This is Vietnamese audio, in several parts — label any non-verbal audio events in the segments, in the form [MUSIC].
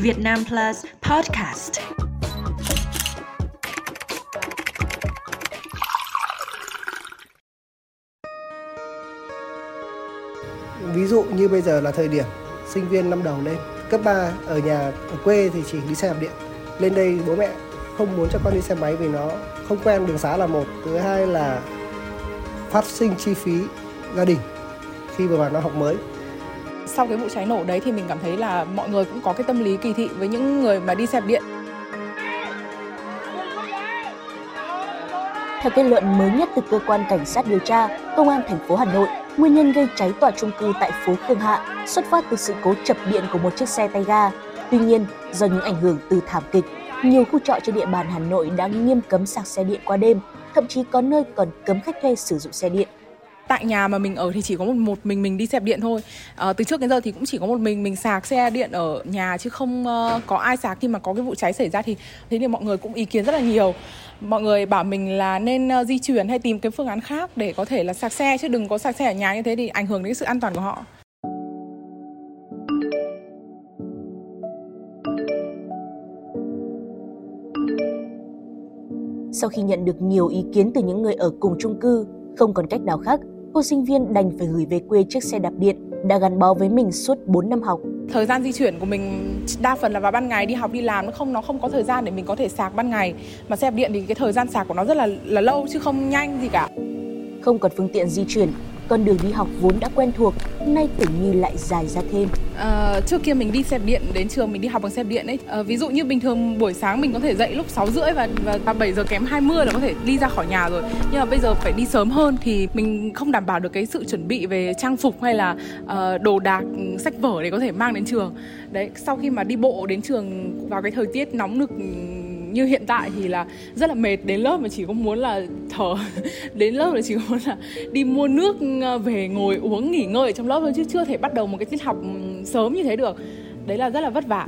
Việt Nam Plus Podcast. Ví dụ như bây giờ là thời điểm sinh viên năm đầu lên, cấp 3 ở nhà ở quê thì chỉ đi xe đạp điện. Lên đây bố mẹ không muốn cho con đi xe máy vì nó không quen đường xá là một. Thứ hai là phát sinh chi phí gia đình khi mà nó học mới sau cái vụ cháy nổ đấy thì mình cảm thấy là mọi người cũng có cái tâm lý kỳ thị với những người mà đi xe điện Theo kết luận mới nhất từ cơ quan cảnh sát điều tra, công an thành phố Hà Nội, nguyên nhân gây cháy tòa trung cư tại phố Khương Hạ xuất phát từ sự cố chập điện của một chiếc xe tay ga. Tuy nhiên, do những ảnh hưởng từ thảm kịch, nhiều khu trọ trên địa bàn Hà Nội đã nghiêm cấm sạc xe điện qua đêm, thậm chí có nơi còn cấm khách thuê sử dụng xe điện tại nhà mà mình ở thì chỉ có một một mình mình đi xe điện thôi. À, từ trước đến giờ thì cũng chỉ có một mình mình sạc xe điện ở nhà chứ không uh, có ai sạc. Khi mà có cái vụ cháy xảy ra thì thế thì mọi người cũng ý kiến rất là nhiều. Mọi người bảo mình là nên uh, di chuyển hay tìm cái phương án khác để có thể là sạc xe chứ đừng có sạc xe ở nhà như thế thì ảnh hưởng đến sự an toàn của họ. Sau khi nhận được nhiều ý kiến từ những người ở cùng chung cư, không còn cách nào khác, cô sinh viên đành phải gửi về quê chiếc xe đạp điện đã gắn bó với mình suốt 4 năm học. Thời gian di chuyển của mình đa phần là vào ban ngày đi học đi làm nó không nó không có thời gian để mình có thể sạc ban ngày mà xe đạp điện thì cái thời gian sạc của nó rất là là lâu chứ không nhanh gì cả. Không còn phương tiện di chuyển, con đường đi học vốn đã quen thuộc, nay tưởng như lại dài ra thêm. À, trước kia mình đi xe điện đến trường mình đi học bằng xe điện ấy. À, ví dụ như bình thường buổi sáng mình có thể dậy lúc 6 rưỡi và và 7 giờ kém 20 là có thể đi ra khỏi nhà rồi. Nhưng mà bây giờ phải đi sớm hơn thì mình không đảm bảo được cái sự chuẩn bị về trang phục hay là uh, đồ đạc ừ, sách vở để có thể mang đến trường. Đấy, sau khi mà đi bộ đến trường vào cái thời tiết nóng nực ừ, như hiện tại thì là rất là mệt đến lớp mà chỉ có muốn là thở. [LAUGHS] Đến lớp là chỉ có muốn là đi mua nước ờ, về ngồi uống, nghỉ ngơi ở trong lớp thôi chứ chưa thể bắt đầu một cái tiết học ừ, sớm như thế được. Đấy là rất là vất vả.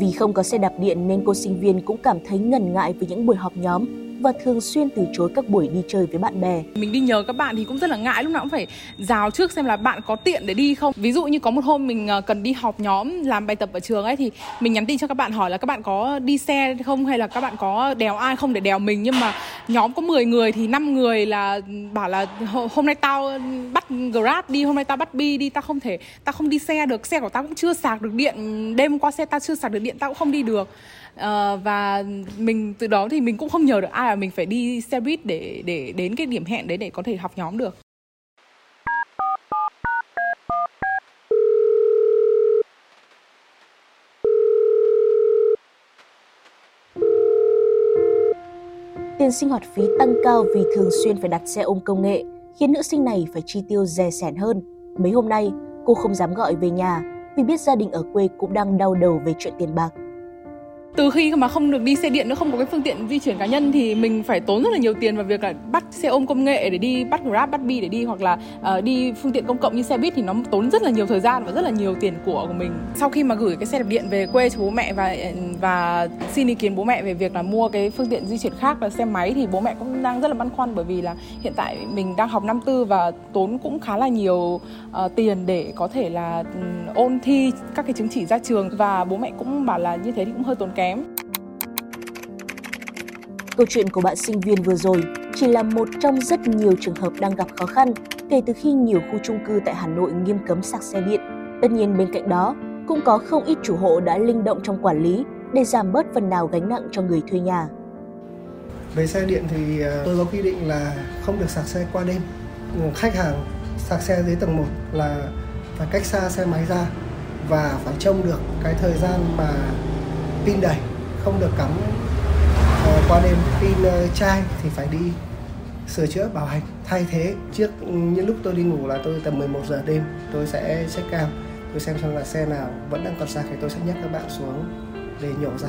Vì không có xe đạp điện nên cô sinh viên cũng cảm thấy ngần ngại với những buổi họp nhóm và thường xuyên từ chối các buổi đi chơi với bạn bè. Mình đi nhờ các bạn thì cũng rất là ngại, lúc nào cũng phải rào trước xem là bạn có tiện để đi không. Ví dụ như có một hôm mình ờ, cần đi họp nhóm, làm bài tập ở trường ấy thì mình nhắn tin cho các bạn hỏi là các bạn có đi xe không hay là các bạn có đèo ai không để đèo mình nhưng mà nhóm có 10 người thì 5 người là bảo là hôm nay tao bắt Grab đi, hôm nay tao bắt Bi đi, tao không thể tao không đi xe được, xe của tao cũng chưa sạc được điện, đêm qua xe tao chưa sạc được điện tao cũng không đi được. Uh, và mình từ đó thì mình cũng không nhờ được ai là mình phải đi xe buýt để để đến cái điểm hẹn đấy để có thể học nhóm được Tiền sinh hoạt phí tăng cao vì thường xuyên phải đặt xe ôm công nghệ, khiến nữ sinh này phải chi tiêu rẻ sẻn hơn. Mấy hôm nay, cô không dám gọi về nhà vì biết gia đình ở quê cũng đang đau đầu về chuyện tiền bạc từ khi mà không được đi xe điện nữa không có cái phương tiện di chuyển cá nhân thì mình phải tốn rất là nhiều tiền vào việc là bắt xe ôm công nghệ để đi bắt grab bắt bi để đi hoặc là uh, đi phương tiện công cộng như xe buýt thì nó tốn rất là nhiều thời gian và rất là nhiều tiền của của mình. Sau khi mà gửi cái xe đạp điện về quê cho bố mẹ và ừ, và xin ý kiến bố mẹ về việc là mua cái phương tiện di chuyển khác là xe máy thì bố mẹ cũng đang rất là băn khoăn bởi vì là hiện tại mình đang học năm tư và tốn cũng khá là nhiều uh, tiền để có thể là um, ôn thi các cái chứng chỉ ra trường. Và bố mẹ cũng bảo là như thế thì cũng hơi tốn kém kém. Câu chuyện của bạn sinh viên vừa rồi chỉ là một trong rất nhiều trường hợp đang gặp khó khăn kể từ khi nhiều khu chung cư tại Hà Nội nghiêm cấm sạc xe điện. Tất nhiên bên cạnh đó, cũng có không ít chủ hộ đã linh động trong quản lý để giảm bớt phần nào gánh nặng cho người thuê nhà. Về xe điện thì à, tôi có quy định là không được sạc xe qua đêm. Khách hàng sạc xe dưới tầng 1 là phải cách xa xe máy ra và phải trông được cái thời gian mà pin đầy không được cắm uh, qua đêm pin uh, chai thì phải đi sửa chữa bảo hành. Thay thế trước những lúc tôi đi ngủ là tôi tầm 11 giờ đêm tôi sẽ check cam tôi xem xem là xe nào vẫn đang còn sạc thì tôi sẽ nhắc các bạn xuống để nhổ ra.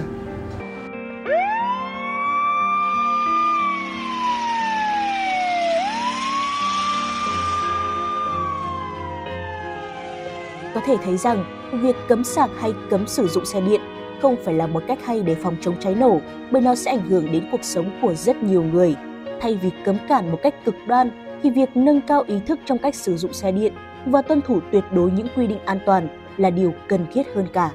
Có thể thấy rằng việc cấm sạc hay cấm sử dụng xe điện không phải là một cách hay để phòng chống cháy nổ, bởi nó sẽ ảnh hưởng đến cuộc sống của rất nhiều người. Thay vì cấm cản một cách cực đoan, thì việc nâng cao ý thức trong cách sử dụng xe điện và tuân thủ tuyệt đối những quy định an toàn là điều cần thiết hơn cả.